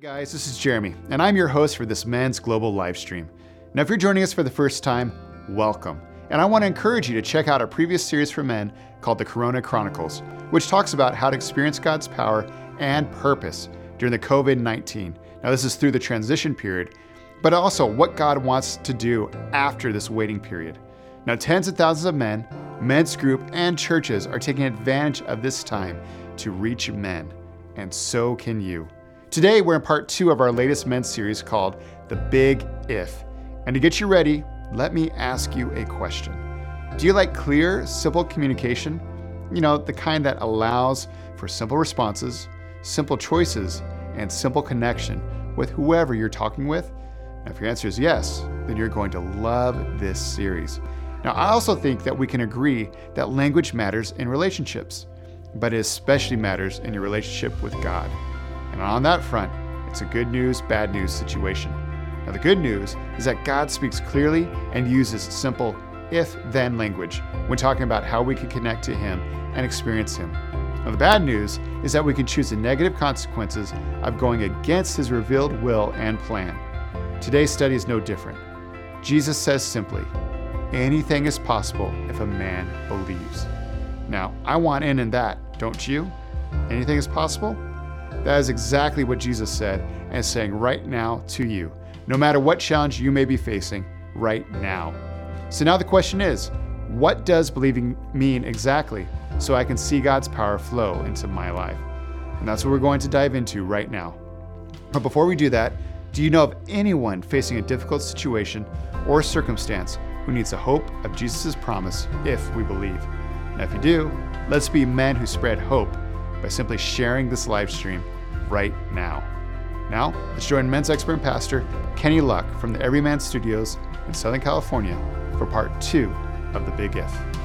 Hey guys, this is Jeremy, and I'm your host for this men's global live stream. Now, if you're joining us for the first time, welcome. And I want to encourage you to check out our previous series for men called the Corona Chronicles, which talks about how to experience God's power and purpose during the COVID 19. Now, this is through the transition period, but also what God wants to do after this waiting period. Now, tens of thousands of men, men's group, and churches are taking advantage of this time to reach men, and so can you. Today, we're in part two of our latest men's series called The Big If. And to get you ready, let me ask you a question Do you like clear, simple communication? You know, the kind that allows for simple responses, simple choices, and simple connection with whoever you're talking with? Now, if your answer is yes, then you're going to love this series. Now, I also think that we can agree that language matters in relationships, but it especially matters in your relationship with God. And on that front, it's a good news, bad news situation. Now, the good news is that God speaks clearly and uses simple if then language when talking about how we can connect to Him and experience Him. Now, the bad news is that we can choose the negative consequences of going against His revealed will and plan. Today's study is no different. Jesus says simply, anything is possible if a man believes. Now, I want in in that, don't you? Anything is possible? That is exactly what Jesus said and is saying right now to you, no matter what challenge you may be facing right now. So now the question is what does believing mean exactly so I can see God's power flow into my life? And that's what we're going to dive into right now. But before we do that, do you know of anyone facing a difficult situation or circumstance who needs the hope of Jesus' promise if we believe? And if you do, let's be men who spread hope by simply sharing this live stream right now. Now, let's join men's expert and pastor Kenny Luck from the Everyman Studios in Southern California for part two of The Big If.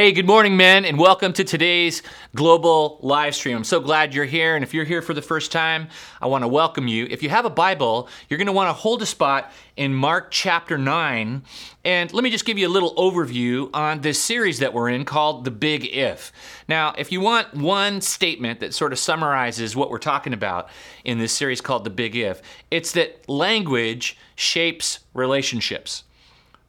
Hey, good morning, men, and welcome to today's global live stream. I'm so glad you're here, and if you're here for the first time, I want to welcome you. If you have a Bible, you're going to want to hold a spot in Mark chapter 9. And let me just give you a little overview on this series that we're in called The Big If. Now, if you want one statement that sort of summarizes what we're talking about in this series called The Big If, it's that language shapes relationships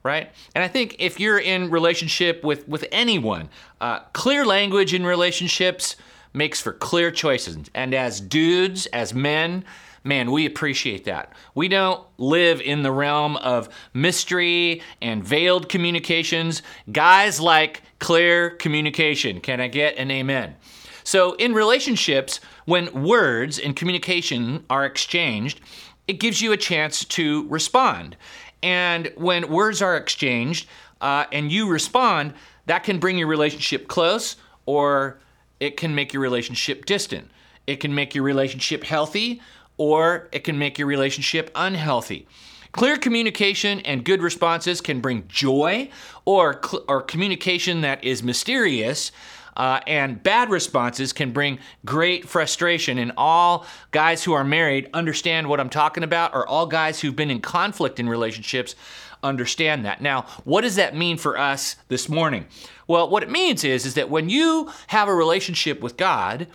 right? And I think if you're in relationship with with anyone, uh, clear language in relationships makes for clear choices. And as dudes, as men, man, we appreciate that. We don't live in the realm of mystery and veiled communications. Guys like clear communication. Can I get an amen? So, in relationships, when words and communication are exchanged, it gives you a chance to respond. And when words are exchanged uh, and you respond, that can bring your relationship close or it can make your relationship distant. It can make your relationship healthy or it can make your relationship unhealthy. Clear communication and good responses can bring joy or, cl- or communication that is mysterious uh, and bad responses can bring great frustration. And all guys who are married understand what I'm talking about, or all guys who've been in conflict in relationships understand that. Now, what does that mean for us this morning? Well, what it means is, is that when you have a relationship with God,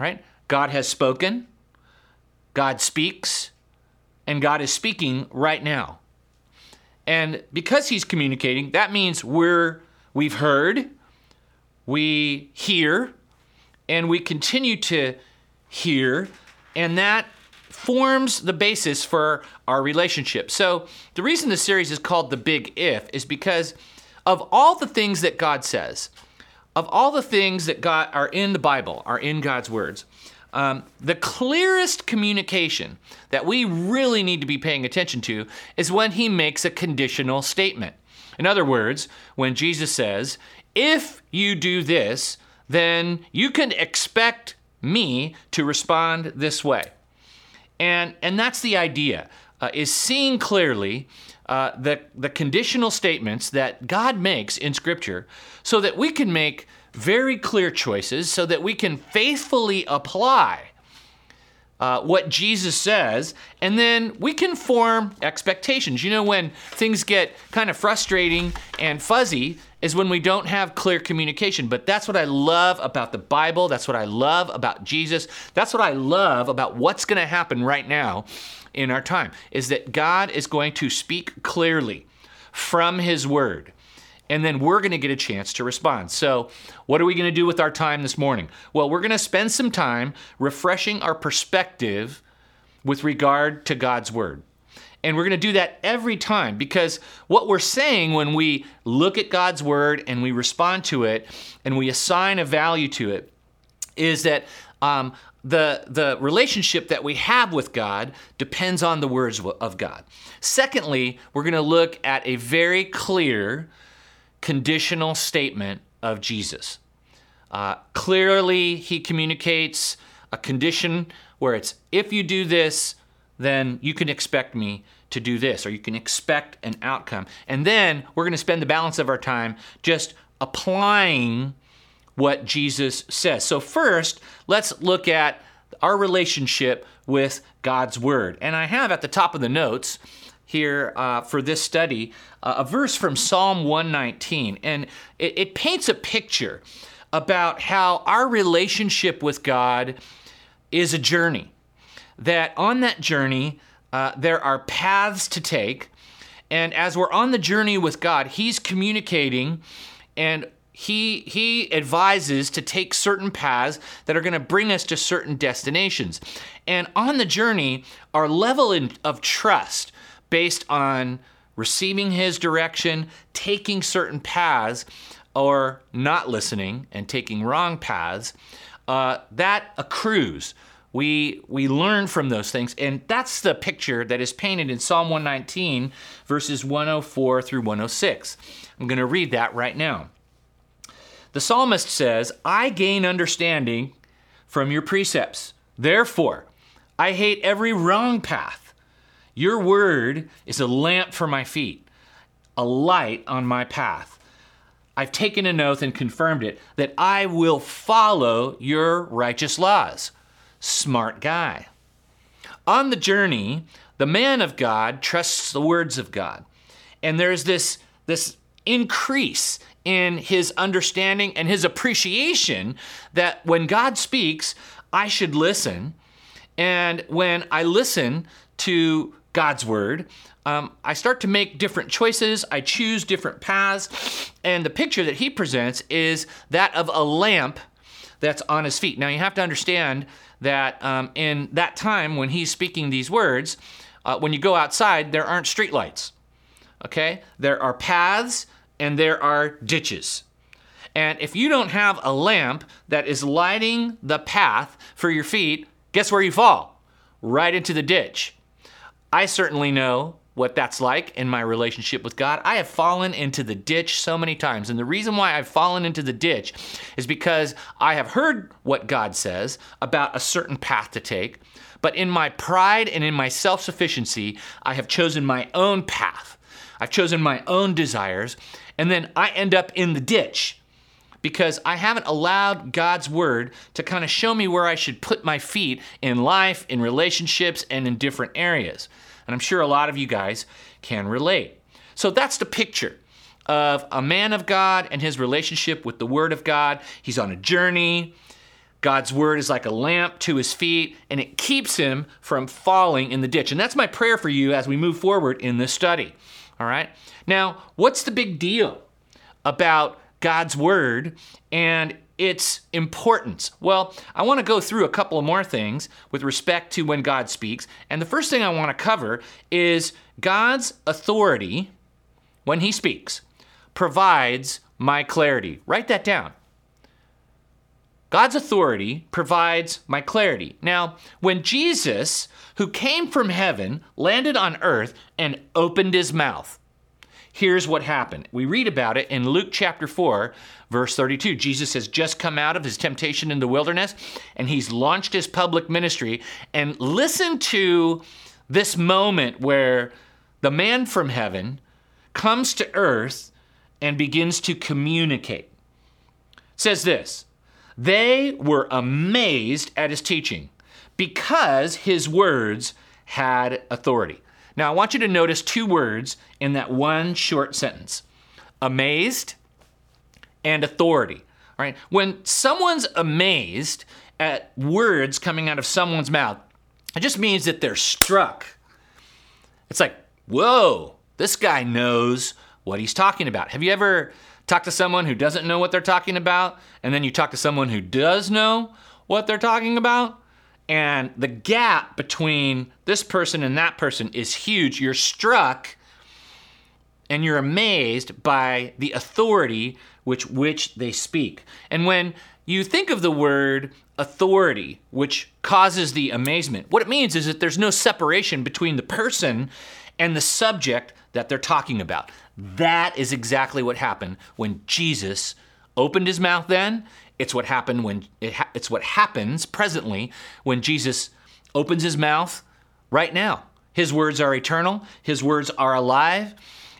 right? God has spoken, God speaks, and God is speaking right now. And because he's communicating, that means we're we've heard, we hear and we continue to hear, and that forms the basis for our relationship. So, the reason the series is called The Big If is because of all the things that God says, of all the things that God are in the Bible, are in God's words, um, the clearest communication that we really need to be paying attention to is when he makes a conditional statement. In other words, when Jesus says, if you do this, then you can expect me to respond this way. And, and that's the idea, uh, is seeing clearly uh, the, the conditional statements that God makes in Scripture so that we can make very clear choices, so that we can faithfully apply uh, what Jesus says, and then we can form expectations. You know, when things get kind of frustrating and fuzzy, is when we don't have clear communication. But that's what I love about the Bible. That's what I love about Jesus. That's what I love about what's going to happen right now in our time is that God is going to speak clearly from his word. And then we're going to get a chance to respond. So, what are we going to do with our time this morning? Well, we're going to spend some time refreshing our perspective with regard to God's word. And we're going to do that every time because what we're saying when we look at God's word and we respond to it and we assign a value to it is that um, the, the relationship that we have with God depends on the words of God. Secondly, we're going to look at a very clear conditional statement of Jesus. Uh, clearly, he communicates a condition where it's if you do this, then you can expect me to do this, or you can expect an outcome. And then we're going to spend the balance of our time just applying what Jesus says. So, first, let's look at our relationship with God's Word. And I have at the top of the notes here uh, for this study uh, a verse from Psalm 119, and it, it paints a picture about how our relationship with God is a journey that on that journey, uh, there are paths to take. And as we're on the journey with God, He's communicating and he, he advises to take certain paths that are going to bring us to certain destinations. And on the journey, our level in, of trust based on receiving his direction, taking certain paths, or not listening and taking wrong paths, uh, that accrues we we learn from those things. And that's the picture that is painted in psalm 119 verses 104 through 106 i'm going to read that right now. The psalmist says i gain understanding from your precepts. Therefore i hate every wrong path. Your word is a lamp for my feet a light on my path. I've taken an oath and confirmed it that I will follow your righteous laws smart guy. On the journey, the man of God trusts the words of God. And there's this, this increase in his understanding and his appreciation that when God speaks, I should listen. And when I listen to God's word, um, I start to make different choices. I choose different paths. And the picture that he presents is that of a lamp that's on his feet. Now, you have to understand that um, in that time when he's speaking these words, uh, when you go outside, there aren't streetlights. Okay? There are paths and there are ditches. And if you don't have a lamp that is lighting the path for your feet, guess where you fall? Right into the ditch. I certainly know what that's like in my relationship with God. I have fallen into the ditch so many times. And the reason why I've fallen into the ditch is because I have heard what God says about a certain path to take. But in my pride and in my self sufficiency, I have chosen my own path. I've chosen my own desires. And then I end up in the ditch because I haven't allowed God's word to kind of show me where I should put my feet in life, in relationships, and in different areas. And I'm sure a lot of you guys can relate. So that's the picture of a man of God and his relationship with the Word of God. He's on a journey. God's Word is like a lamp to his feet, and it keeps him from falling in the ditch. And that's my prayer for you as we move forward in this study. All right? Now, what's the big deal about God's Word and its importance? Well, I want to go through a couple more things with respect to when God speaks. And the first thing I want to cover is God's authority when He speaks provides my clarity. Write that down. God's authority provides my clarity. Now, when Jesus, who came from heaven, landed on earth and opened his mouth, here's what happened. We read about it in Luke chapter 4, verse 32. Jesus has just come out of his temptation in the wilderness and he's launched his public ministry. And listen to this moment where the man from heaven comes to earth and begins to communicate. It says this They were amazed at his teaching because his words had authority. Now, I want you to notice two words in that one short sentence amazed and authority. Right? When someone's amazed at words coming out of someone's mouth, it just means that they're struck. It's like, whoa, this guy knows what he's talking about. Have you ever talked to someone who doesn't know what they're talking about, and then you talk to someone who does know what they're talking about? And the gap between this person and that person is huge. You're struck and you're amazed by the authority which which they speak. And when you think of the word authority, which causes the amazement, what it means is that there's no separation between the person and the subject that they're talking about. That is exactly what happened when Jesus opened his mouth then. It's what happened when it ha- it's what happens presently when Jesus opens his mouth right now. His words are eternal, his words are alive,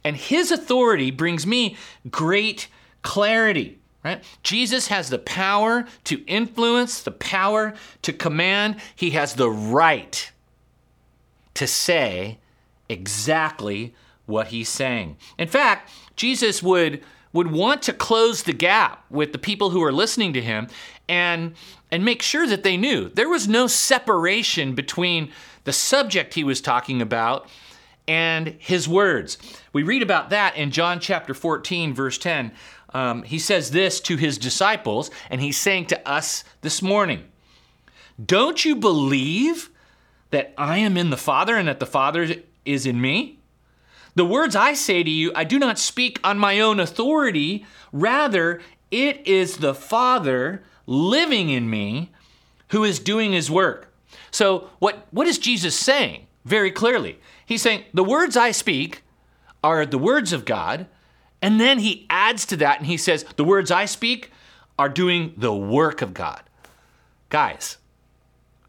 and his authority brings me great clarity. Right? Jesus has the power to influence, the power to command. He has the right to say exactly what he's saying. In fact, Jesus would would want to close the gap with the people who are listening to him and and make sure that they knew there was no separation between the subject he was talking about and his words. We read about that in John chapter 14 verse 10. Um, he says this to his disciples, and he's saying to us this morning Don't you believe that I am in the Father and that the Father is in me? The words I say to you, I do not speak on my own authority. Rather, it is the Father living in me who is doing his work. So, what, what is Jesus saying very clearly? He's saying, The words I speak are the words of God. And then he adds to that and he says, The words I speak are doing the work of God. Guys,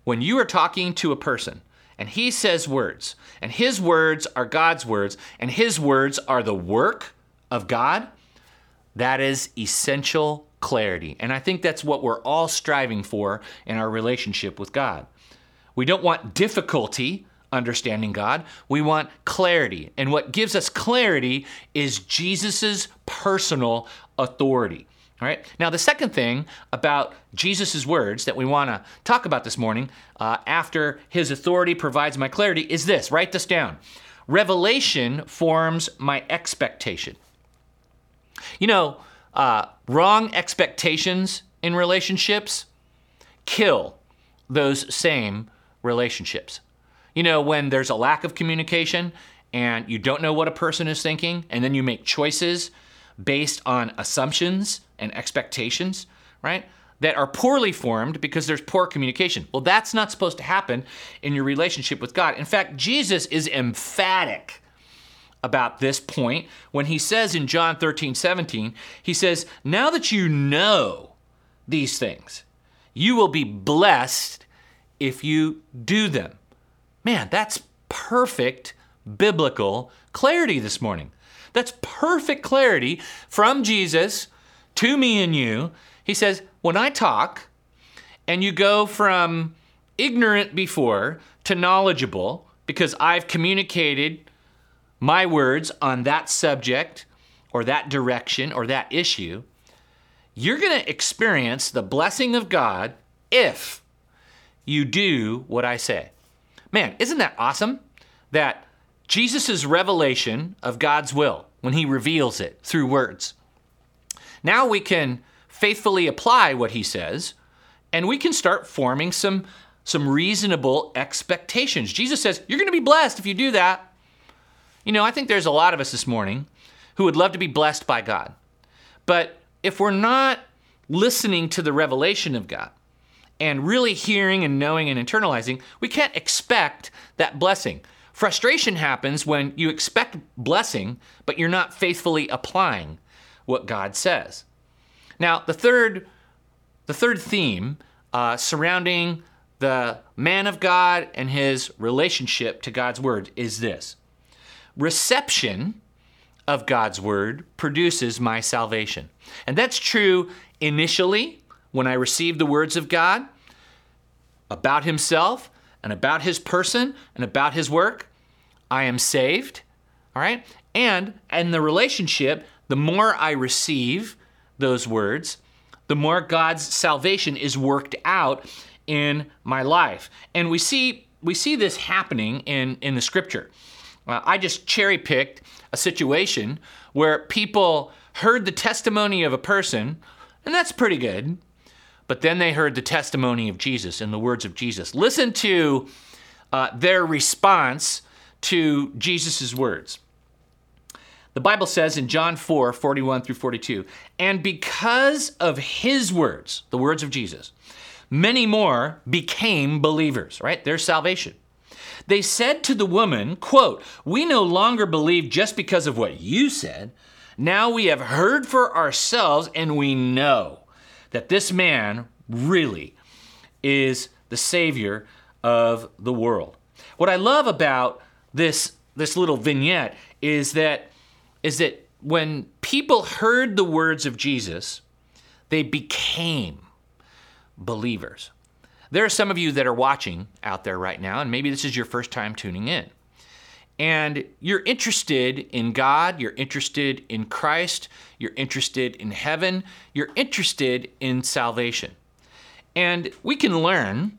when you are talking to a person and he says words, and his words are God's words, and his words are the work of God, that is essential clarity. And I think that's what we're all striving for in our relationship with God. We don't want difficulty understanding God. We want clarity. And what gives us clarity is Jesus' personal authority. All right. Now, the second thing about Jesus' words that we want to talk about this morning, uh, after his authority provides my clarity, is this write this down. Revelation forms my expectation. You know, uh, wrong expectations in relationships kill those same relationships. You know, when there's a lack of communication and you don't know what a person is thinking, and then you make choices based on assumptions and expectations, right? That are poorly formed because there's poor communication. Well, that's not supposed to happen in your relationship with God. In fact, Jesus is emphatic about this point when he says in John 13, 17, he says, Now that you know these things, you will be blessed if you do them. Man, that's perfect biblical clarity this morning. That's perfect clarity from Jesus to me and you. He says, when I talk and you go from ignorant before to knowledgeable because I've communicated my words on that subject or that direction or that issue, you're going to experience the blessing of God if you do what I say. Man, isn't that awesome? That Jesus' revelation of God's will, when he reveals it through words. Now we can faithfully apply what he says, and we can start forming some, some reasonable expectations. Jesus says, You're going to be blessed if you do that. You know, I think there's a lot of us this morning who would love to be blessed by God. But if we're not listening to the revelation of God, and really hearing and knowing and internalizing, we can't expect that blessing. Frustration happens when you expect blessing, but you're not faithfully applying what God says. Now, the third, the third theme uh, surrounding the man of God and his relationship to God's word is this reception of God's word produces my salvation. And that's true initially when I receive the words of God about himself and about his person and about his work, I am saved. All right? And in the relationship, the more I receive those words, the more God's salvation is worked out in my life. And we see we see this happening in in the scripture. Uh, I just cherry picked a situation where people heard the testimony of a person, and that's pretty good. But then they heard the testimony of Jesus and the words of Jesus. Listen to uh, their response to Jesus' words. The Bible says in John 4 41 through 42, and because of his words, the words of Jesus, many more became believers, right? There's salvation. They said to the woman, quote, We no longer believe just because of what you said. Now we have heard for ourselves and we know that this man really is the savior of the world. What I love about this this little vignette is that is that when people heard the words of Jesus, they became believers. There are some of you that are watching out there right now, and maybe this is your first time tuning in. And you're interested in God, you're interested in Christ, you're interested in heaven, you're interested in salvation. And we can learn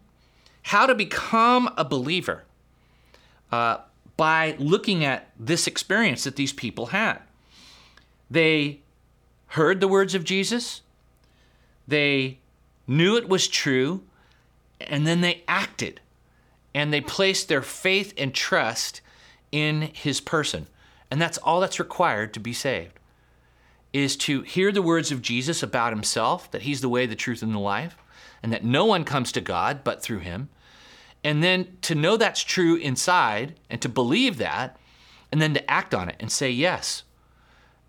how to become a believer uh, by looking at this experience that these people had. They heard the words of Jesus, they knew it was true, and then they acted and they placed their faith and trust in his person. And that's all that's required to be saved is to hear the words of Jesus about himself, that he's the way, the truth, and the life, and that no one comes to God but through him. And then to know that's true inside and to believe that, and then to act on it and say yes.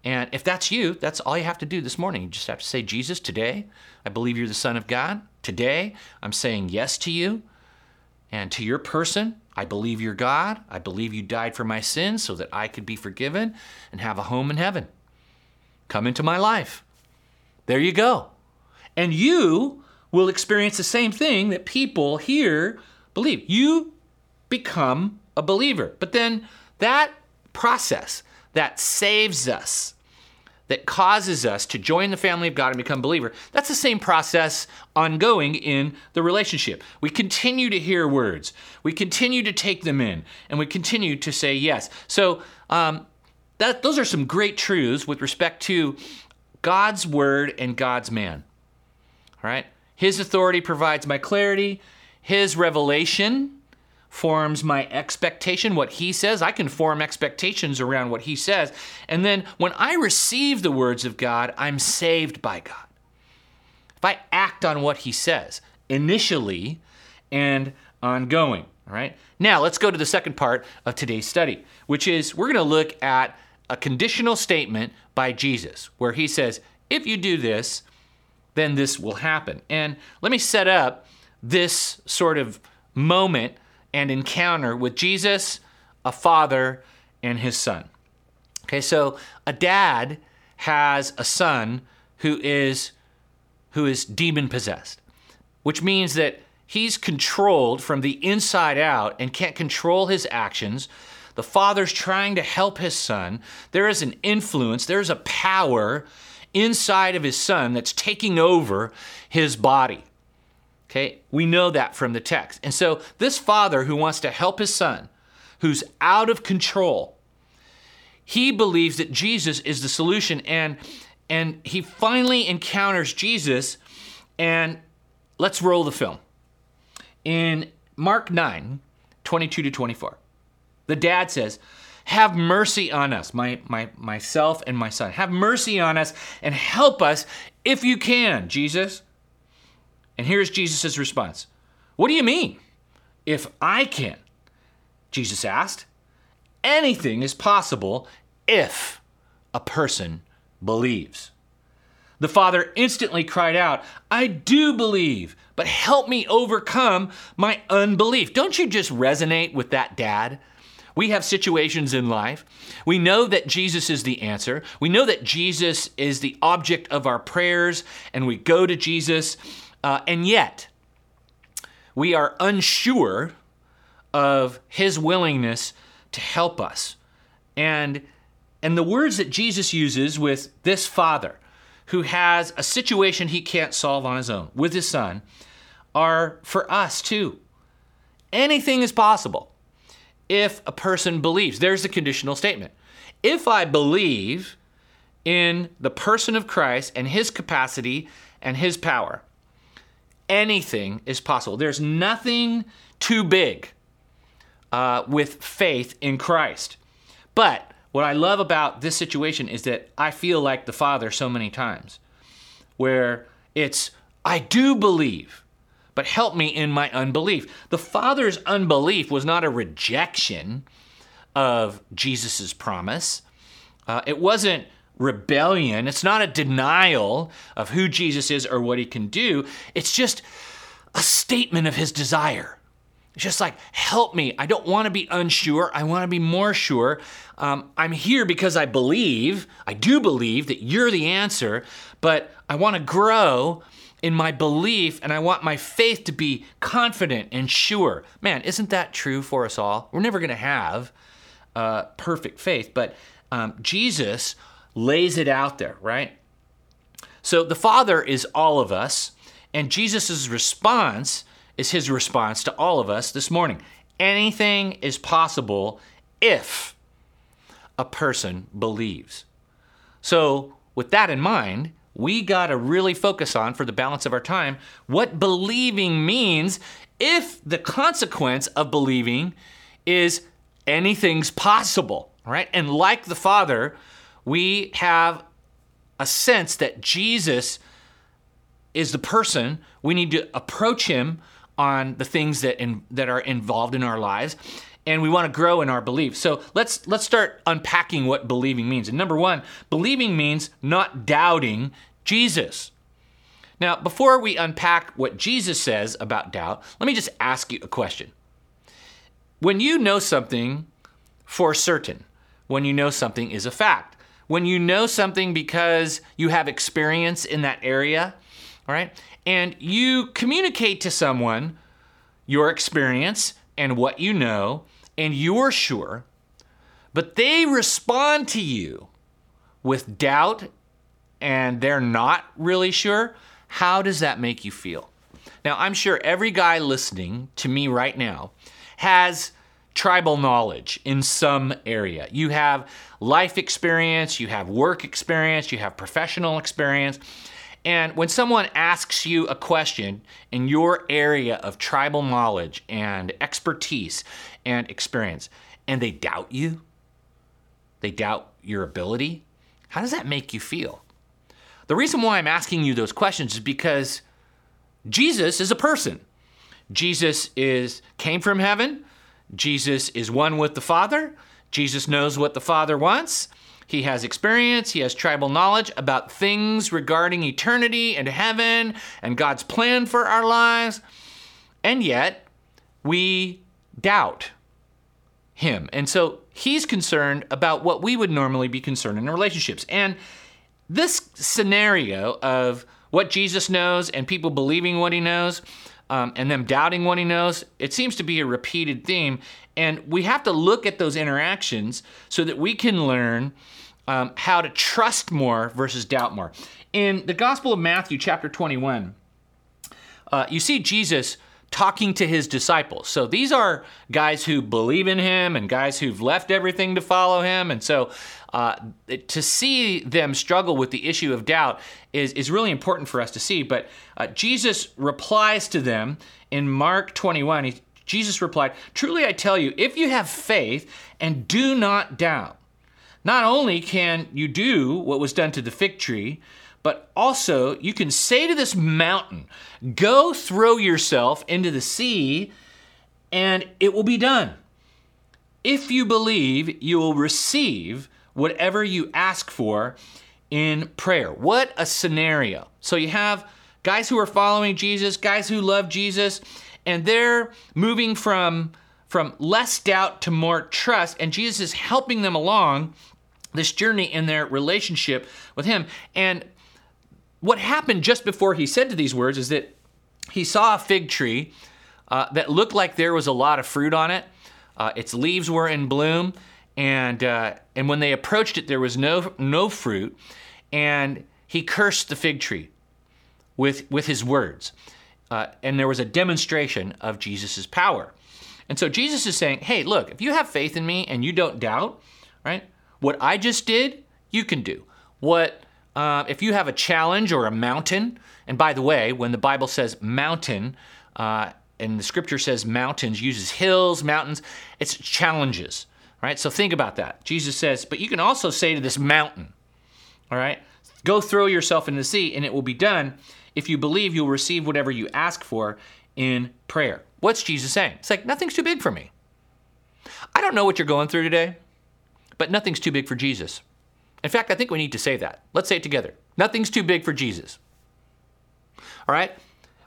And if that's you, that's all you have to do this morning. You just have to say, Jesus, today I believe you're the Son of God. Today I'm saying yes to you and to your person. I believe you're God. I believe you died for my sins so that I could be forgiven and have a home in heaven. Come into my life. There you go. And you will experience the same thing that people here believe. You become a believer. But then that process, that saves us, that causes us to join the family of God and become believer. That's the same process ongoing in the relationship. We continue to hear words, we continue to take them in, and we continue to say yes. So um, that those are some great truths with respect to God's word and God's man. All right, His authority provides my clarity. His revelation forms my expectation, what he says. I can form expectations around what he says. And then when I receive the words of God, I'm saved by God. If I act on what he says initially and ongoing, all right? Now, let's go to the second part of today's study, which is we're going to look at a conditional statement by Jesus where he says, if you do this, then this will happen. And let me set up this sort of moment and encounter with Jesus, a father, and his son. Okay, so a dad has a son who is who is demon possessed, which means that he's controlled from the inside out and can't control his actions. The father's trying to help his son. There is an influence, there's a power inside of his son that's taking over his body. Okay, we know that from the text. And so, this father who wants to help his son, who's out of control, he believes that Jesus is the solution. And, and he finally encounters Jesus. And let's roll the film. In Mark 9, 22 to 24, the dad says, have mercy on us, my, my, myself and my son. Have mercy on us and help us if you can, Jesus. And here's Jesus' response What do you mean? If I can? Jesus asked. Anything is possible if a person believes. The father instantly cried out, I do believe, but help me overcome my unbelief. Don't you just resonate with that dad? We have situations in life. We know that Jesus is the answer. We know that Jesus is the object of our prayers, and we go to Jesus uh, and yet, we are unsure of his willingness to help us. And, and the words that Jesus uses with this father who has a situation he can't solve on his own with his son are for us too. Anything is possible if a person believes. There's the conditional statement. If I believe in the person of Christ and his capacity and his power, anything is possible. There's nothing too big uh, with faith in Christ. But what I love about this situation is that I feel like the Father so many times, where it's, I do believe, but help me in my unbelief. The Father's unbelief was not a rejection of Jesus' promise, uh, it wasn't rebellion, it's not a denial of who Jesus is or what he can do. It's just a statement of his desire. It's just like, help me. I don't want to be unsure. I want to be more sure. Um, I'm here because I believe, I do believe that you're the answer, but I want to grow in my belief and I want my faith to be confident and sure. Man, isn't that true for us all? We're never going to have uh, perfect faith, but um, Jesus lays it out there, right? So the Father is all of us, and Jesus' response is his response to all of us this morning. Anything is possible if a person believes. So, with that in mind, we got to really focus on, for the balance of our time, what believing means if the consequence of believing is anything's possible, right? And like the Father, we have a sense that Jesus is the person. We need to approach him on the things that in, that are involved in our lives and we want to grow in our belief. So let's let's start unpacking what believing means. And number 1, believing means not doubting Jesus. Now, before we unpack what Jesus says about doubt, let me just ask you a question. When you know something for certain, when you know something is a fact, when you know something because you have experience in that area, all right, and you communicate to someone your experience and what you know, and you're sure, but they respond to you with doubt and they're not really sure, how does that make you feel? Now, I'm sure every guy listening to me right now has tribal knowledge in some area. You have life experience, you have work experience, you have professional experience. And when someone asks you a question in your area of tribal knowledge and expertise and experience, and they doubt you, they doubt your ability, how does that make you feel? The reason why I'm asking you those questions is because Jesus is a person. Jesus is came from heaven. Jesus is one with the Father. Jesus knows what the Father wants. He has experience, he has tribal knowledge about things regarding eternity and heaven and God's plan for our lives. And yet, we doubt him. And so he's concerned about what we would normally be concerned in relationships. And this scenario of what Jesus knows and people believing what he knows um, and them doubting what he knows, it seems to be a repeated theme. And we have to look at those interactions so that we can learn um, how to trust more versus doubt more. In the Gospel of Matthew, chapter 21, uh, you see Jesus talking to his disciples. So these are guys who believe in him and guys who've left everything to follow him. And so uh, to see them struggle with the issue of doubt is, is really important for us to see. But uh, Jesus replies to them in Mark 21. He, Jesus replied, Truly I tell you, if you have faith and do not doubt, not only can you do what was done to the fig tree, but also you can say to this mountain, Go throw yourself into the sea, and it will be done. If you believe, you will receive whatever you ask for in prayer. What a scenario. So you have guys who are following Jesus, guys who love Jesus, and they're moving from from less doubt to more trust and Jesus is helping them along this journey in their relationship with him. And what happened just before he said to these words is that he saw a fig tree uh, that looked like there was a lot of fruit on it. Uh, its leaves were in bloom, and uh, and when they approached it, there was no no fruit. And he cursed the fig tree with, with his words. Uh, and there was a demonstration of Jesus' power. And so Jesus is saying, hey, look, if you have faith in me and you don't doubt, right, what I just did, you can do. What, uh, if you have a challenge or a mountain, and by the way, when the Bible says mountain, uh, and the scripture says mountains, uses hills, mountains, it's challenges, right? So think about that. Jesus says, but you can also say to this mountain, all right, go throw yourself in the sea and it will be done. If you believe, you'll receive whatever you ask for in prayer. What's Jesus saying? It's like, nothing's too big for me. I don't know what you're going through today, but nothing's too big for Jesus. In fact, I think we need to say that. Let's say it together. Nothing's too big for Jesus. All right?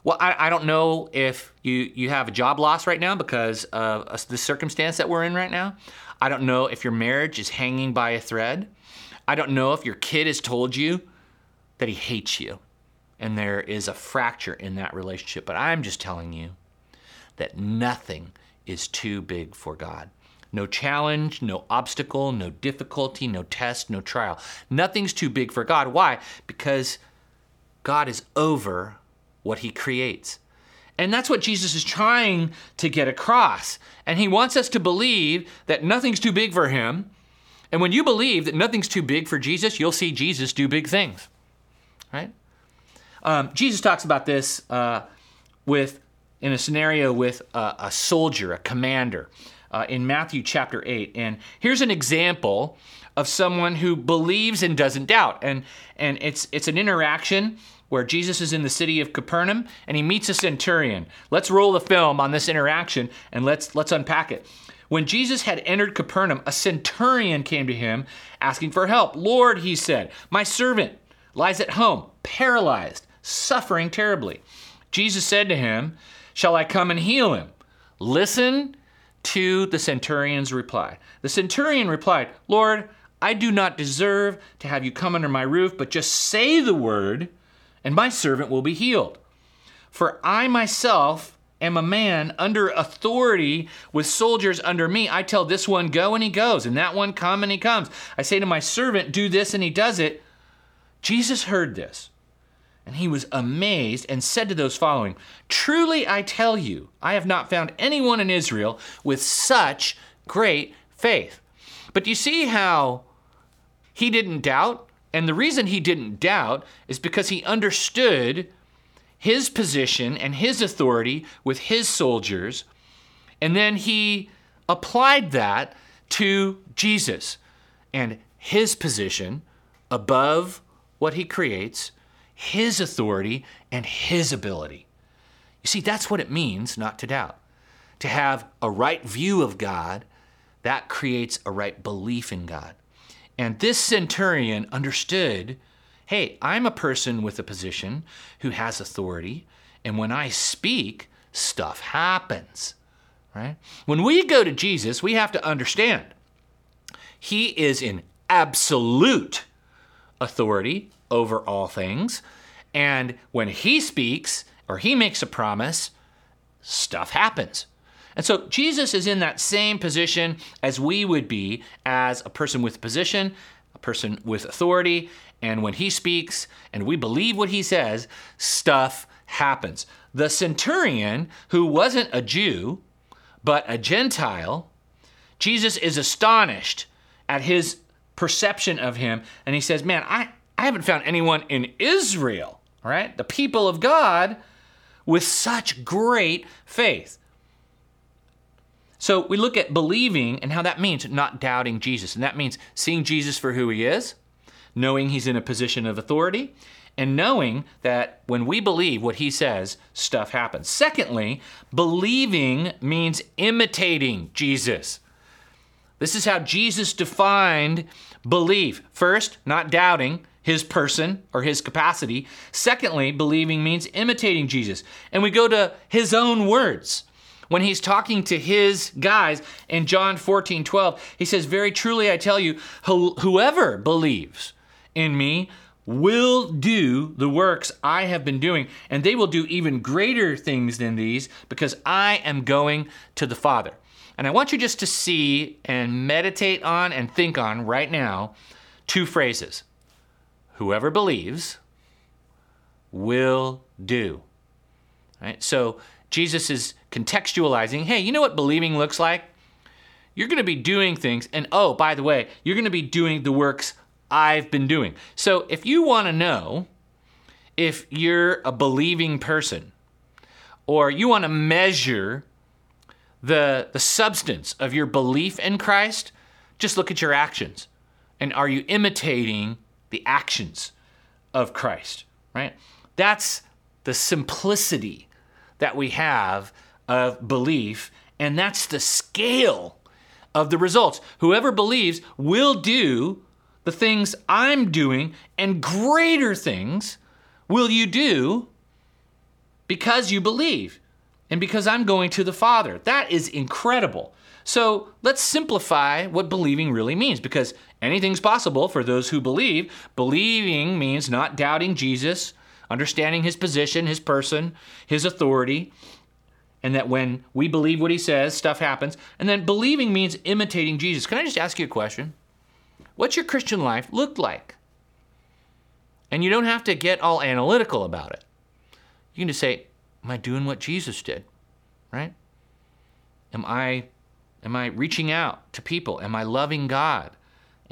Well, I, I don't know if you, you have a job loss right now because of uh, the circumstance that we're in right now. I don't know if your marriage is hanging by a thread. I don't know if your kid has told you that he hates you and there is a fracture in that relationship. But I'm just telling you that nothing is too big for God. No challenge, no obstacle, no difficulty, no test, no trial. Nothing's too big for God. Why? Because God is over what he creates. And that's what Jesus is trying to get across. And he wants us to believe that nothing's too big for him. And when you believe that nothing's too big for Jesus, you'll see Jesus do big things. Right? Um, Jesus talks about this uh, with in a scenario with a, a soldier, a commander, uh, in Matthew chapter 8. And here's an example of someone who believes and doesn't doubt. And, and it's, it's an interaction where Jesus is in the city of Capernaum and he meets a centurion. Let's roll the film on this interaction and let's, let's unpack it. When Jesus had entered Capernaum, a centurion came to him asking for help. Lord, he said, my servant lies at home, paralyzed suffering terribly. Jesus said to him, Shall I come and heal him? Listen to the centurion's reply. The centurion replied, Lord, I do not deserve to have you come under my roof, but just say the word, and my servant will be healed. For I myself am a man under authority with soldiers under me. I tell this one, go, and he goes, and that one, come, and he comes. I say to my servant, do this, and he does it. Jesus heard this. And he was amazed and said to those following, Truly I tell you, I have not found anyone in Israel with such great faith. But you see how he didn't doubt? And the reason he didn't doubt is because he understood his position and his authority with his soldiers. And then he applied that to Jesus and his position above what he creates his authority and His ability. You see, that's what it means not to doubt. To have a right view of God, that creates a right belief in God. And this centurion understood hey, I'm a person with a position who has authority, and when I speak, stuff happens. Right? When we go to Jesus, we have to understand he is in absolute authority over all things. And when he speaks or he makes a promise, stuff happens. And so Jesus is in that same position as we would be as a person with position, a person with authority. And when he speaks and we believe what he says, stuff happens. The centurion, who wasn't a Jew, but a Gentile, Jesus is astonished at his perception of him. And he says, Man, I, I haven't found anyone in Israel, right? The people of God with such great faith. So we look at believing and how that means not doubting Jesus. And that means seeing Jesus for who he is, knowing he's in a position of authority, and knowing that when we believe what he says, stuff happens. Secondly, believing means imitating Jesus. This is how Jesus defined belief. First, not doubting his person or his capacity. Secondly, believing means imitating Jesus. And we go to his own words. When he's talking to his guys in John 14, 12, he says, Very truly I tell you, whoever believes in me will do the works I have been doing, and they will do even greater things than these because I am going to the Father. And I want you just to see and meditate on and think on right now two phrases whoever believes will do. Right? So Jesus is contextualizing hey, you know what believing looks like? You're going to be doing things, and oh, by the way, you're going to be doing the works I've been doing. So if you want to know if you're a believing person, or you want to measure the, the substance of your belief in Christ, just look at your actions. And are you imitating the actions of Christ, right? That's the simplicity that we have of belief, and that's the scale of the results. Whoever believes will do the things I'm doing, and greater things will you do because you believe and because I'm going to the Father. That is incredible. So let's simplify what believing really means because anything's possible for those who believe. Believing means not doubting Jesus, understanding his position, his person, his authority, and that when we believe what he says, stuff happens. And then believing means imitating Jesus. Can I just ask you a question? What's your Christian life look like? And you don't have to get all analytical about it. You can just say, Am I doing what Jesus did? Right? Am I am I reaching out to people? Am I loving God?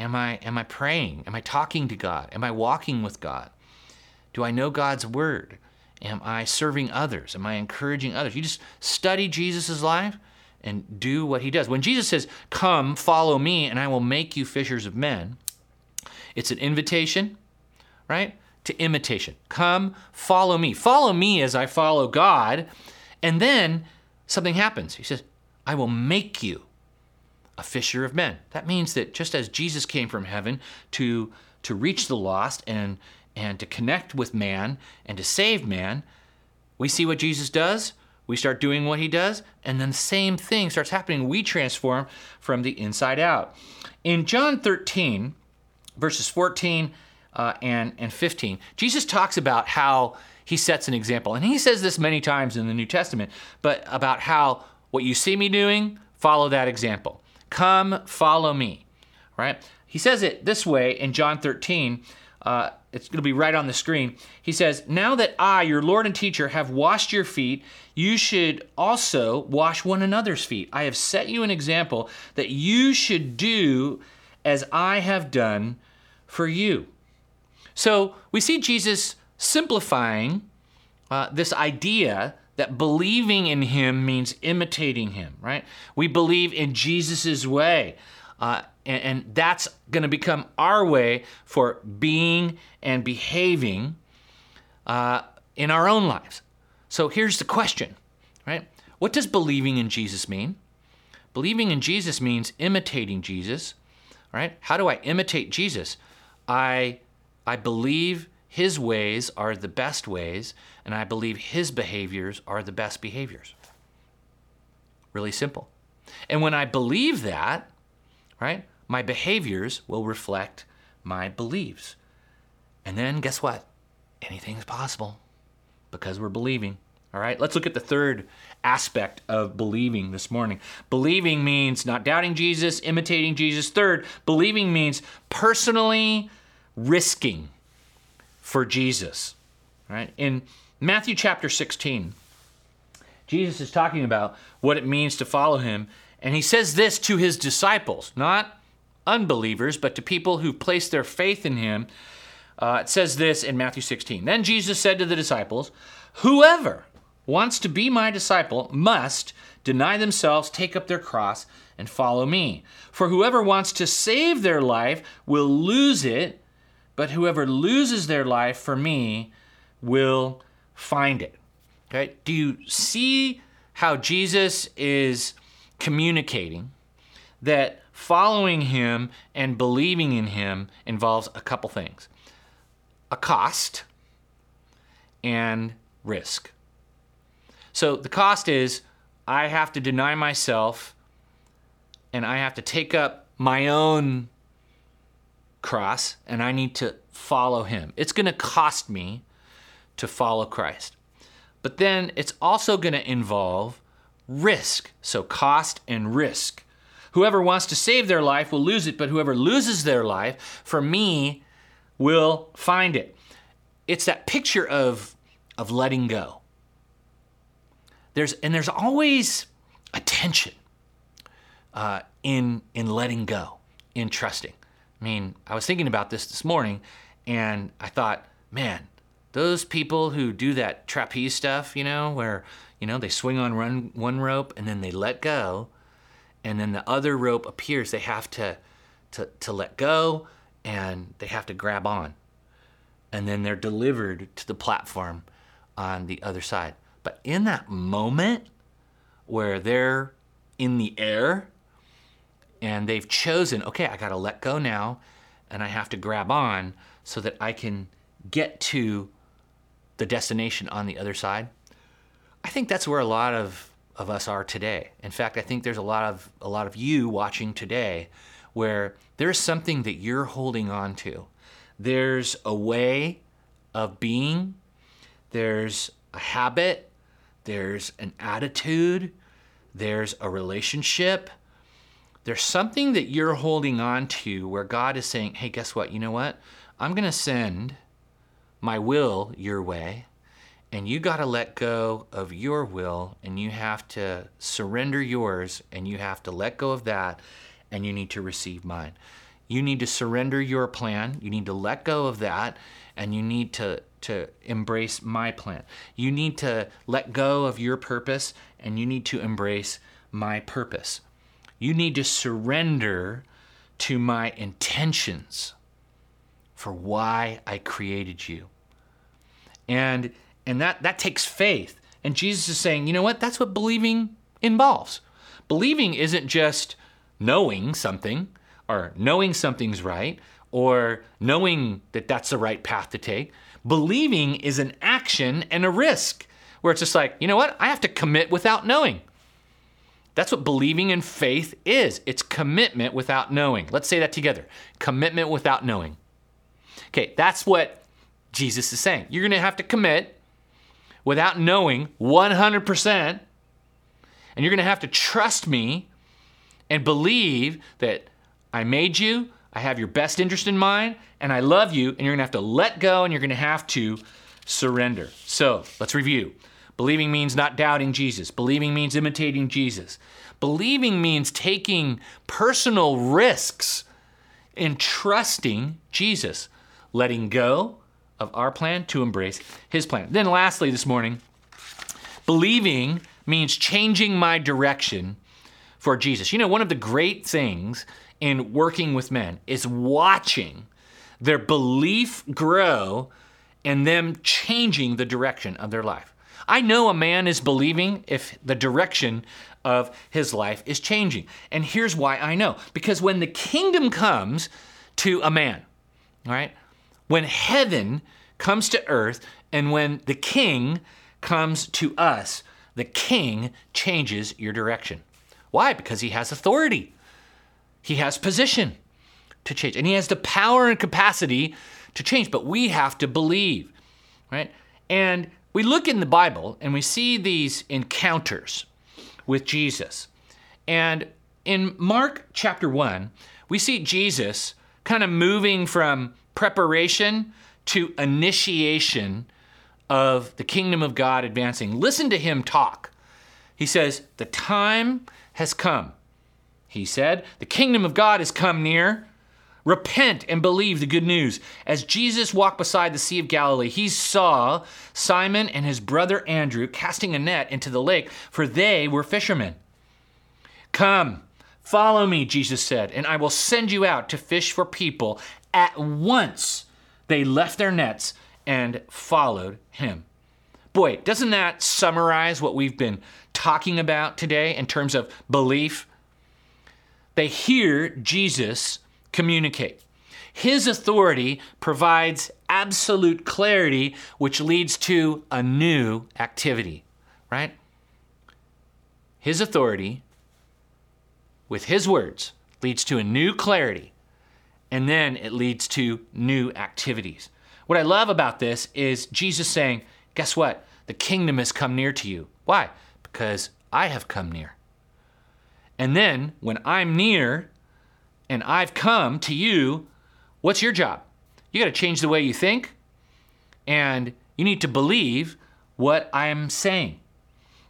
Am I am I praying? Am I talking to God? Am I walking with God? Do I know God's word? Am I serving others? Am I encouraging others? You just study Jesus' life and do what he does. When Jesus says, Come, follow me, and I will make you fishers of men, it's an invitation, right? to imitation. Come, follow me. Follow me as I follow God. And then something happens. He says, I will make you a fisher of men. That means that just as Jesus came from heaven to, to reach the lost and, and to connect with man and to save man, we see what Jesus does. We start doing what he does, and then the same thing starts happening. We transform from the inside out. In John 13, verses 14 uh, and, and 15, Jesus talks about how he sets an example. And he says this many times in the New Testament, but about how what you see me doing, follow that example. Come, follow me, right? He says it this way in John 13. Uh, it's going to be right on the screen. He says, Now that I, your Lord and teacher, have washed your feet, you should also wash one another's feet. I have set you an example that you should do as I have done for you. So we see Jesus simplifying uh, this idea that believing in him means imitating him, right? We believe in Jesus' way. Uh, and, and, that's going to become our way for being and behaving uh, in our own lives. So here's the question, right? What does believing in Jesus mean? Believing in Jesus means imitating Jesus, right? How do I imitate Jesus? I I believe his ways are the best ways, and I believe his behaviors are the best behaviors. Really simple. And when I believe that, right, my behaviors will reflect my beliefs. And then guess what? Anything is possible because we're believing. All right, let's look at the third aspect of believing this morning. Believing means not doubting Jesus, imitating Jesus. Third, believing means personally risking for Jesus. Right? In Matthew chapter 16, Jesus is talking about what it means to follow him, and he says this to his disciples, not unbelievers, but to people who place their faith in him. Uh, it says this in Matthew 16. Then Jesus said to the disciples, Whoever wants to be my disciple must deny themselves, take up their cross, and follow me. For whoever wants to save their life will lose it, but whoever loses their life for me will find it. Okay? Do you see how Jesus is communicating that following him and believing in him involves a couple things a cost and risk. So the cost is I have to deny myself and I have to take up my own cross and I need to follow him. It's going to cost me to follow Christ. But then it's also going to involve risk. So, cost and risk. Whoever wants to save their life will lose it, but whoever loses their life for me will find it. It's that picture of, of letting go. There's, and there's always a tension uh, in, in letting go, in trusting. I mean, I was thinking about this this morning and I thought, man, those people who do that trapeze stuff, you know, where, you know, they swing on one, one rope and then they let go and then the other rope appears, they have to, to, to let go and they have to grab on. And then they're delivered to the platform on the other side. But in that moment where they're in the air and they've chosen, okay, I got to let go now and I have to grab on so that I can get to the destination on the other side. I think that's where a lot of, of us are today. In fact, I think there's a lot of a lot of you watching today where there's something that you're holding on to. There's a way of being, there's a habit, there's an attitude, there's a relationship. There's something that you're holding on to where God is saying, hey, guess what? You know what? I'm going to send my will your way, and you got to let go of your will, and you have to surrender yours, and you have to let go of that, and you need to receive mine. You need to surrender your plan, you need to let go of that, and you need to, to embrace my plan. You need to let go of your purpose, and you need to embrace my purpose. You need to surrender to my intentions for why I created you. And and that that takes faith. And Jesus is saying, "You know what? That's what believing involves. Believing isn't just knowing something or knowing something's right or knowing that that's the right path to take. Believing is an action and a risk where it's just like, you know what? I have to commit without knowing. That's what believing in faith is. It's commitment without knowing. Let's say that together. Commitment without knowing. Okay, that's what Jesus is saying. You're going to have to commit without knowing 100%, and you're going to have to trust me and believe that I made you, I have your best interest in mind, and I love you, and you're going to have to let go and you're going to have to surrender. So let's review. Believing means not doubting Jesus. Believing means imitating Jesus. Believing means taking personal risks in trusting Jesus letting go of our plan to embrace his plan. Then, lastly, this morning, believing means changing my direction for Jesus. You know, one of the great things in working with men is watching their belief grow and them changing the direction of their life. I know a man is believing if the direction of his life is changing. And here's why I know because when the kingdom comes to a man, all right, when heaven comes to earth and when the king comes to us, the king changes your direction. Why? Because he has authority, he has position to change, and he has the power and capacity to change. But we have to believe, right? And we look in the Bible and we see these encounters with Jesus. And in Mark chapter 1, we see Jesus kind of moving from preparation to initiation of the kingdom of God advancing. Listen to him talk. He says, The time has come. He said, The kingdom of God has come near. Repent and believe the good news. As Jesus walked beside the Sea of Galilee, he saw Simon and his brother Andrew casting a net into the lake, for they were fishermen. Come, follow me, Jesus said, and I will send you out to fish for people. At once they left their nets and followed him. Boy, doesn't that summarize what we've been talking about today in terms of belief? They hear Jesus communicate. His authority provides absolute clarity, which leads to a new activity, right? His authority, with his words, leads to a new clarity and then it leads to new activities. What I love about this is Jesus saying, Guess what? The kingdom has come near to you. Why? Because I have come near. And then when I'm near and I've come to you, what's your job? you got to change the way you think, and you need to believe what I'm saying.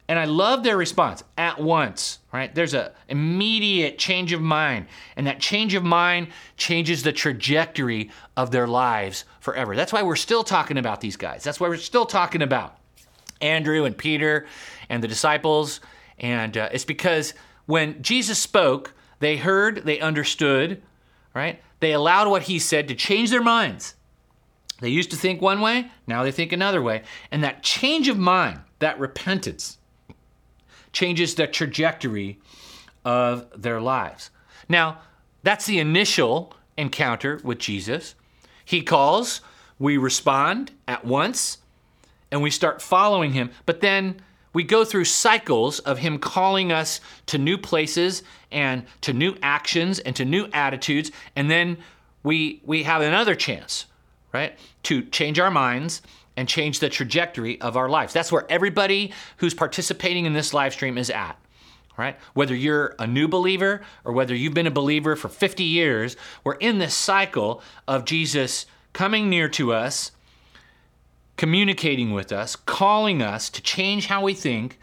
And I love their response at once, right? There's a immediate change of mind, and that change of mind changes the trajectory of their lives forever. That's why we're still talking about these guys. That's why we're still talking about Andrew and Peter and the disciples. And uh, it's because when Jesus spoke, they heard, they understood, right? They allowed what he said to change their minds. They used to think one way, now they think another way. And that change of mind, that repentance, changes the trajectory of their lives. Now, that's the initial encounter with Jesus. He calls, we respond at once, and we start following him. But then we go through cycles of him calling us to new places and to new actions and to new attitudes, and then we we have another chance, right, to change our minds and change the trajectory of our lives. That's where everybody who's participating in this live stream is at. Right? Whether you're a new believer or whether you've been a believer for 50 years, we're in this cycle of Jesus coming near to us, communicating with us, calling us to change how we think,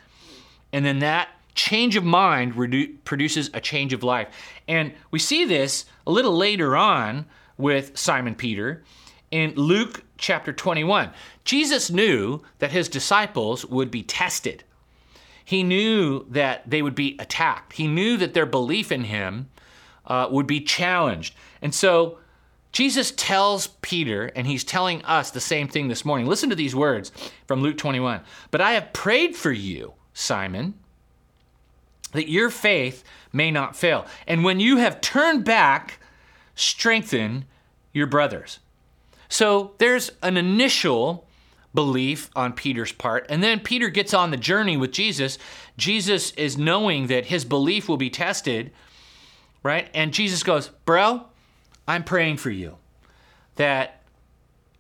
and then that change of mind redu- produces a change of life. And we see this a little later on with Simon Peter in Luke chapter 21. Jesus knew that his disciples would be tested. He knew that they would be attacked. He knew that their belief in him uh, would be challenged. And so Jesus tells Peter, and he's telling us the same thing this morning. Listen to these words from Luke 21. But I have prayed for you, Simon, that your faith may not fail. And when you have turned back, strengthen your brothers. So there's an initial belief on Peter's part. And then Peter gets on the journey with Jesus. Jesus is knowing that his belief will be tested, right? And Jesus goes, Bro, I'm praying for you that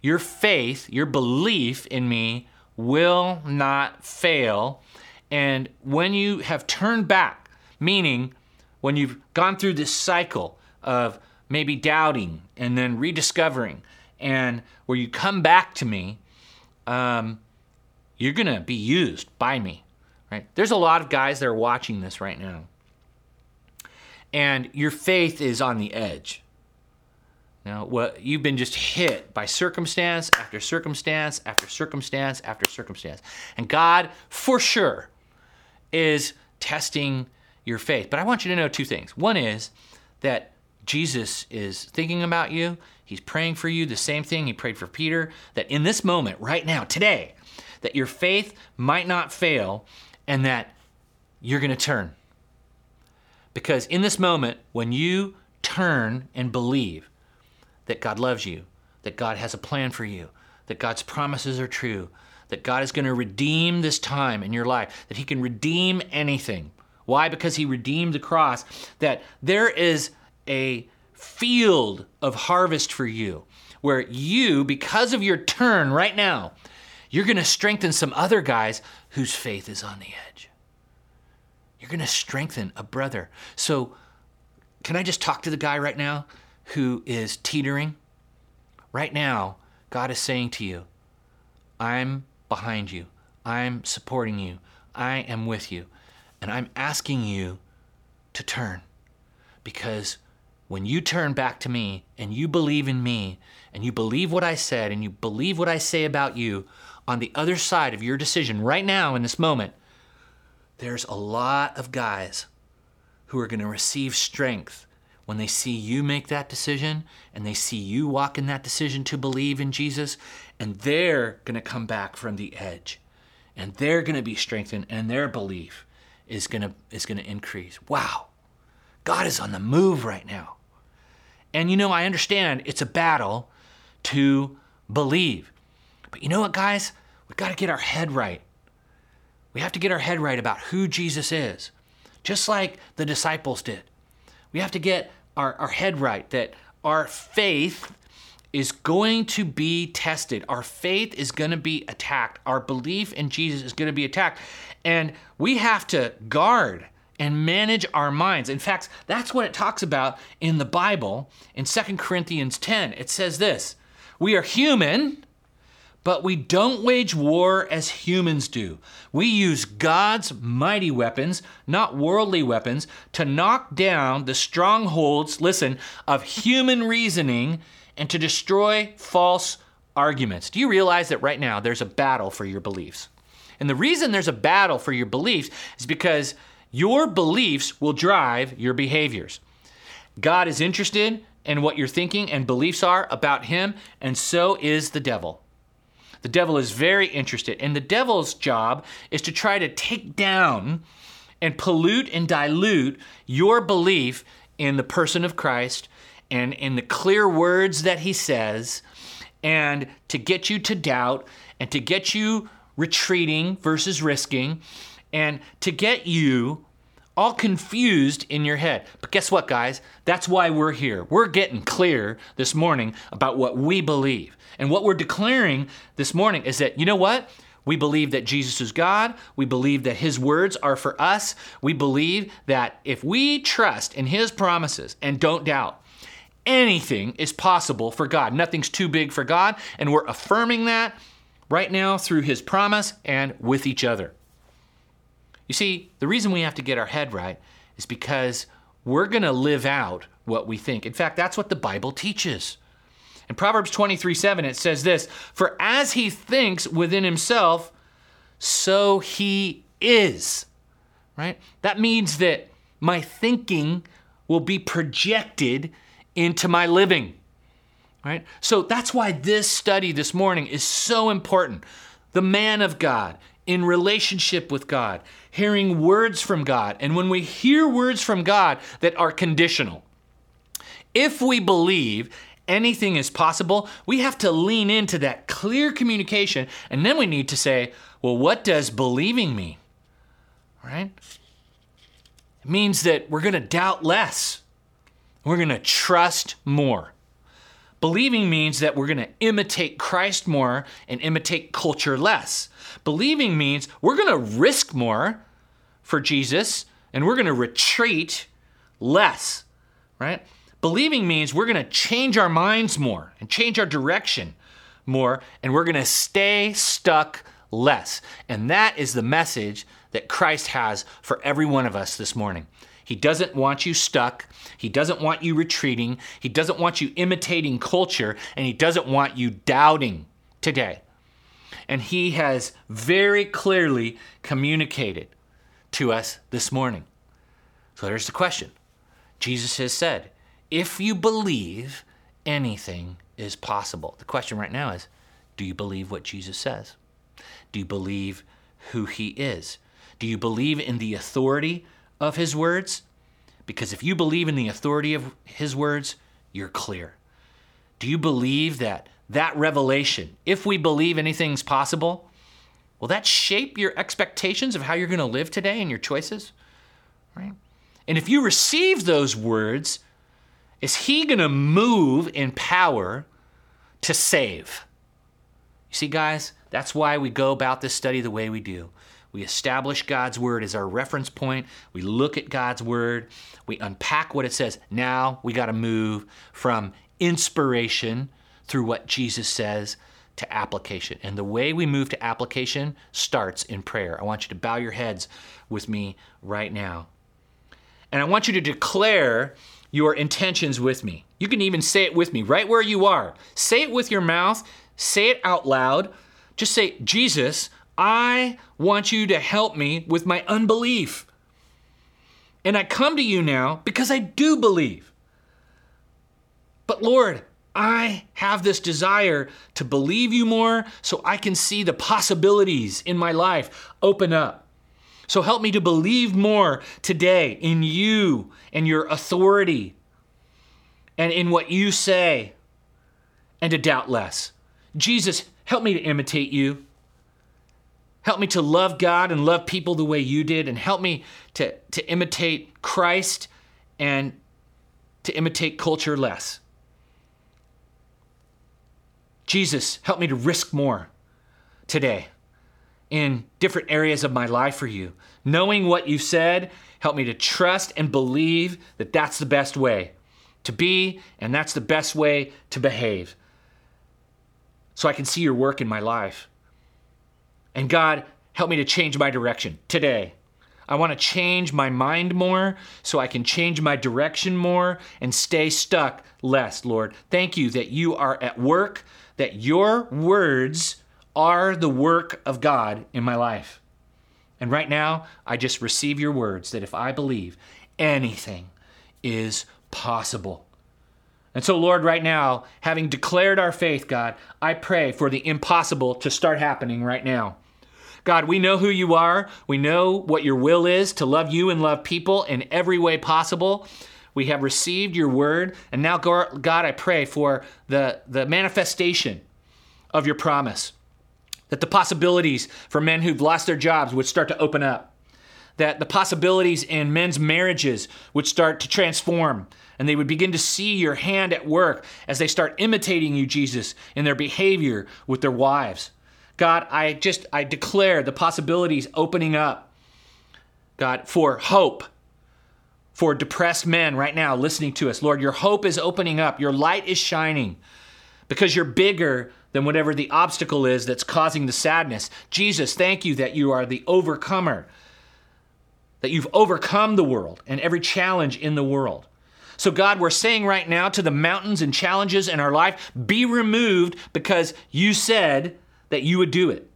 your faith, your belief in me will not fail. And when you have turned back, meaning when you've gone through this cycle of maybe doubting and then rediscovering, and where you come back to me, um, you're going to be used by me. Right? There's a lot of guys that are watching this right now. And your faith is on the edge. Now, what you've been just hit by circumstance after circumstance after circumstance after circumstance. And God, for sure, is testing your faith. But I want you to know two things. One is that Jesus is thinking about you. He's praying for you. The same thing he prayed for Peter, that in this moment, right now, today, that your faith might not fail and that you're going to turn. Because in this moment, when you turn and believe that God loves you, that God has a plan for you, that God's promises are true, that God is going to redeem this time in your life, that He can redeem anything. Why? Because He redeemed the cross, that there is a field of harvest for you where you, because of your turn right now, you're going to strengthen some other guys whose faith is on the edge. You're going to strengthen a brother. So, can I just talk to the guy right now who is teetering? Right now, God is saying to you, I'm behind you. I'm supporting you. I am with you. And I'm asking you to turn because when you turn back to me and you believe in me and you believe what I said and you believe what I say about you, on the other side of your decision right now in this moment, there's a lot of guys who are going to receive strength when they see you make that decision and they see you walk in that decision to believe in Jesus, and they're going to come back from the edge and they're going to be strengthened and their belief is going to is going to increase. Wow. God is on the move right now. And you know, I understand it's a battle to believe. But you know what, guys? We've got to get our head right. We have to get our head right about who Jesus is, just like the disciples did. We have to get our, our head right that our faith is going to be tested. Our faith is going to be attacked. Our belief in Jesus is going to be attacked. And we have to guard and manage our minds. In fact, that's what it talks about in the Bible in 2 Corinthians 10. It says this We are human, but we don't wage war as humans do. We use God's mighty weapons, not worldly weapons, to knock down the strongholds, listen, of human reasoning and to destroy false arguments. Do you realize that right now there's a battle for your beliefs? And the reason there's a battle for your beliefs is because your beliefs will drive your behaviors. God is interested in what your thinking and beliefs are about Him, and so is the devil. The devil is very interested, and the devil's job is to try to take down and pollute and dilute your belief in the person of Christ and in the clear words that he says, and to get you to doubt and to get you retreating versus risking, and to get you all confused in your head. But guess what, guys? That's why we're here. We're getting clear this morning about what we believe. And what we're declaring this morning is that, you know what? We believe that Jesus is God. We believe that His words are for us. We believe that if we trust in His promises and don't doubt, anything is possible for God. Nothing's too big for God. And we're affirming that right now through His promise and with each other. You see, the reason we have to get our head right is because we're going to live out what we think. In fact, that's what the Bible teaches. In Proverbs 23 7, it says this For as he thinks within himself, so he is. Right? That means that my thinking will be projected into my living. Right? So that's why this study this morning is so important. The man of God in relationship with God, hearing words from God. And when we hear words from God that are conditional, if we believe anything is possible, we have to lean into that clear communication. And then we need to say, well, what does believing mean? Right? It means that we're going to doubt less, we're going to trust more. Believing means that we're going to imitate Christ more and imitate culture less. Believing means we're going to risk more for Jesus and we're going to retreat less, right? Believing means we're going to change our minds more and change our direction more, and we're going to stay stuck less. And that is the message that Christ has for every one of us this morning. He doesn't want you stuck. He doesn't want you retreating. He doesn't want you imitating culture, and He doesn't want you doubting today. And He has very clearly communicated to us this morning. So there's the question Jesus has said, if you believe, anything is possible. The question right now is do you believe what Jesus says? Do you believe who he is? Do you believe in the authority of his words? Because if you believe in the authority of his words, you're clear. Do you believe that that revelation, if we believe anything's possible, will that shape your expectations of how you're going to live today and your choices? Right? And if you receive those words, is he going to move in power to save? You see, guys, that's why we go about this study the way we do. We establish God's word as our reference point. We look at God's word. We unpack what it says. Now we got to move from inspiration through what Jesus says to application. And the way we move to application starts in prayer. I want you to bow your heads with me right now. And I want you to declare your intentions with me. You can even say it with me right where you are. Say it with your mouth, say it out loud. Just say, Jesus, I want you to help me with my unbelief. And I come to you now because I do believe. But Lord, I have this desire to believe you more so I can see the possibilities in my life open up. So help me to believe more today in you and your authority and in what you say and to doubt less. Jesus, help me to imitate you. Help me to love God and love people the way you did, and help me to, to imitate Christ and to imitate culture less. Jesus, help me to risk more today in different areas of my life for you. Knowing what you said, help me to trust and believe that that's the best way to be and that's the best way to behave. so I can see your work in my life. And God, help me to change my direction today. I want to change my mind more so I can change my direction more and stay stuck less, Lord. Thank you that you are at work, that your words are the work of God in my life. And right now, I just receive your words that if I believe, anything is possible. And so, Lord, right now, having declared our faith, God, I pray for the impossible to start happening right now. God, we know who you are. We know what your will is to love you and love people in every way possible. We have received your word. And now, God, I pray for the, the manifestation of your promise that the possibilities for men who've lost their jobs would start to open up, that the possibilities in men's marriages would start to transform, and they would begin to see your hand at work as they start imitating you, Jesus, in their behavior with their wives. God, I just, I declare the possibilities opening up, God, for hope for depressed men right now listening to us. Lord, your hope is opening up, your light is shining because you're bigger than whatever the obstacle is that's causing the sadness. Jesus, thank you that you are the overcomer, that you've overcome the world and every challenge in the world. So, God, we're saying right now to the mountains and challenges in our life, be removed because you said that you would do it.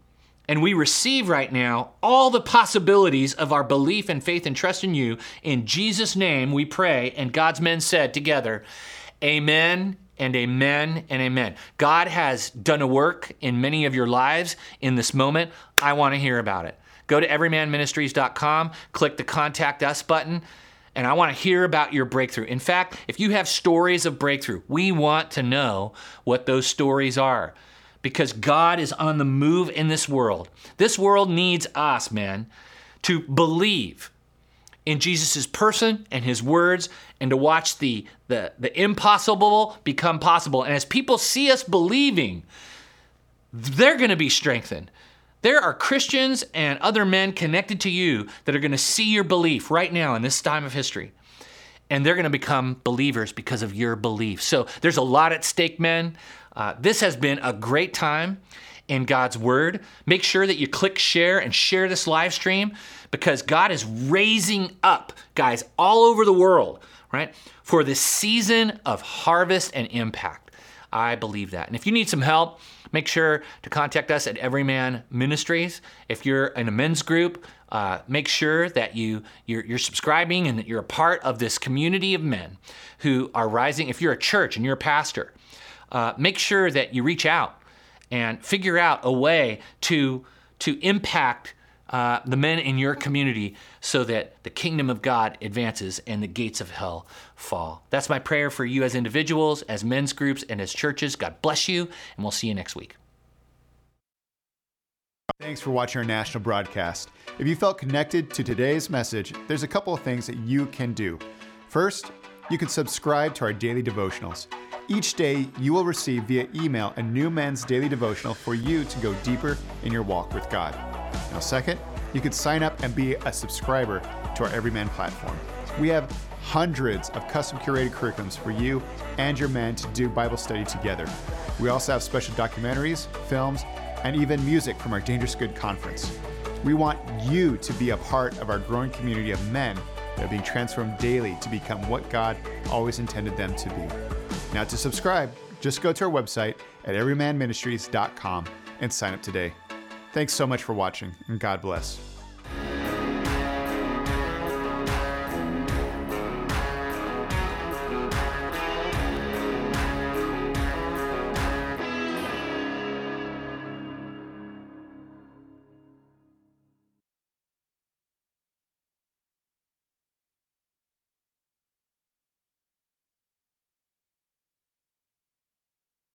And we receive right now all the possibilities of our belief and faith and trust in you. In Jesus' name we pray. And God's men said together, Amen and amen and amen. God has done a work in many of your lives in this moment. I want to hear about it. Go to everymanministries.com, click the contact us button, and I want to hear about your breakthrough. In fact, if you have stories of breakthrough, we want to know what those stories are because God is on the move in this world. This world needs us, man, to believe in Jesus' person and his words and to watch the, the, the impossible become possible. And as people see us believing, they're going to be strengthened. There are Christians and other men connected to you that are going to see your belief right now in this time of history. And they're going to become believers because of your belief. So there's a lot at stake, men. Uh, this has been a great time in God's Word. Make sure that you click share and share this live stream because God is raising up guys all over the world, right, for this season of harvest and impact. I believe that. And if you need some help, make sure to contact us at Everyman Ministries. If you're in a men's group, uh, make sure that you you're, you're, subscribing and that you're a part of this community of men who are rising. If you're a church and you're a pastor, uh, make sure that you reach out and figure out a way to, to impact uh, the men in your community so that the kingdom of God advances and the gates of hell fall. That's my prayer for you as individuals, as men's groups, and as churches. God bless you, and we'll see you next week. Thanks for watching our national broadcast. If you felt connected to today's message, there's a couple of things that you can do. First, you can subscribe to our daily devotionals. Each day, you will receive via email a new men's daily devotional for you to go deeper in your walk with God. Now, second, you can sign up and be a subscriber to our Everyman platform. We have hundreds of custom curated curriculums for you and your men to do Bible study together. We also have special documentaries, films, and even music from our Dangerous Good conference. We want you to be a part of our growing community of men that are being transformed daily to become what God always intended them to be. Now, to subscribe, just go to our website at everymanministries.com and sign up today. Thanks so much for watching, and God bless.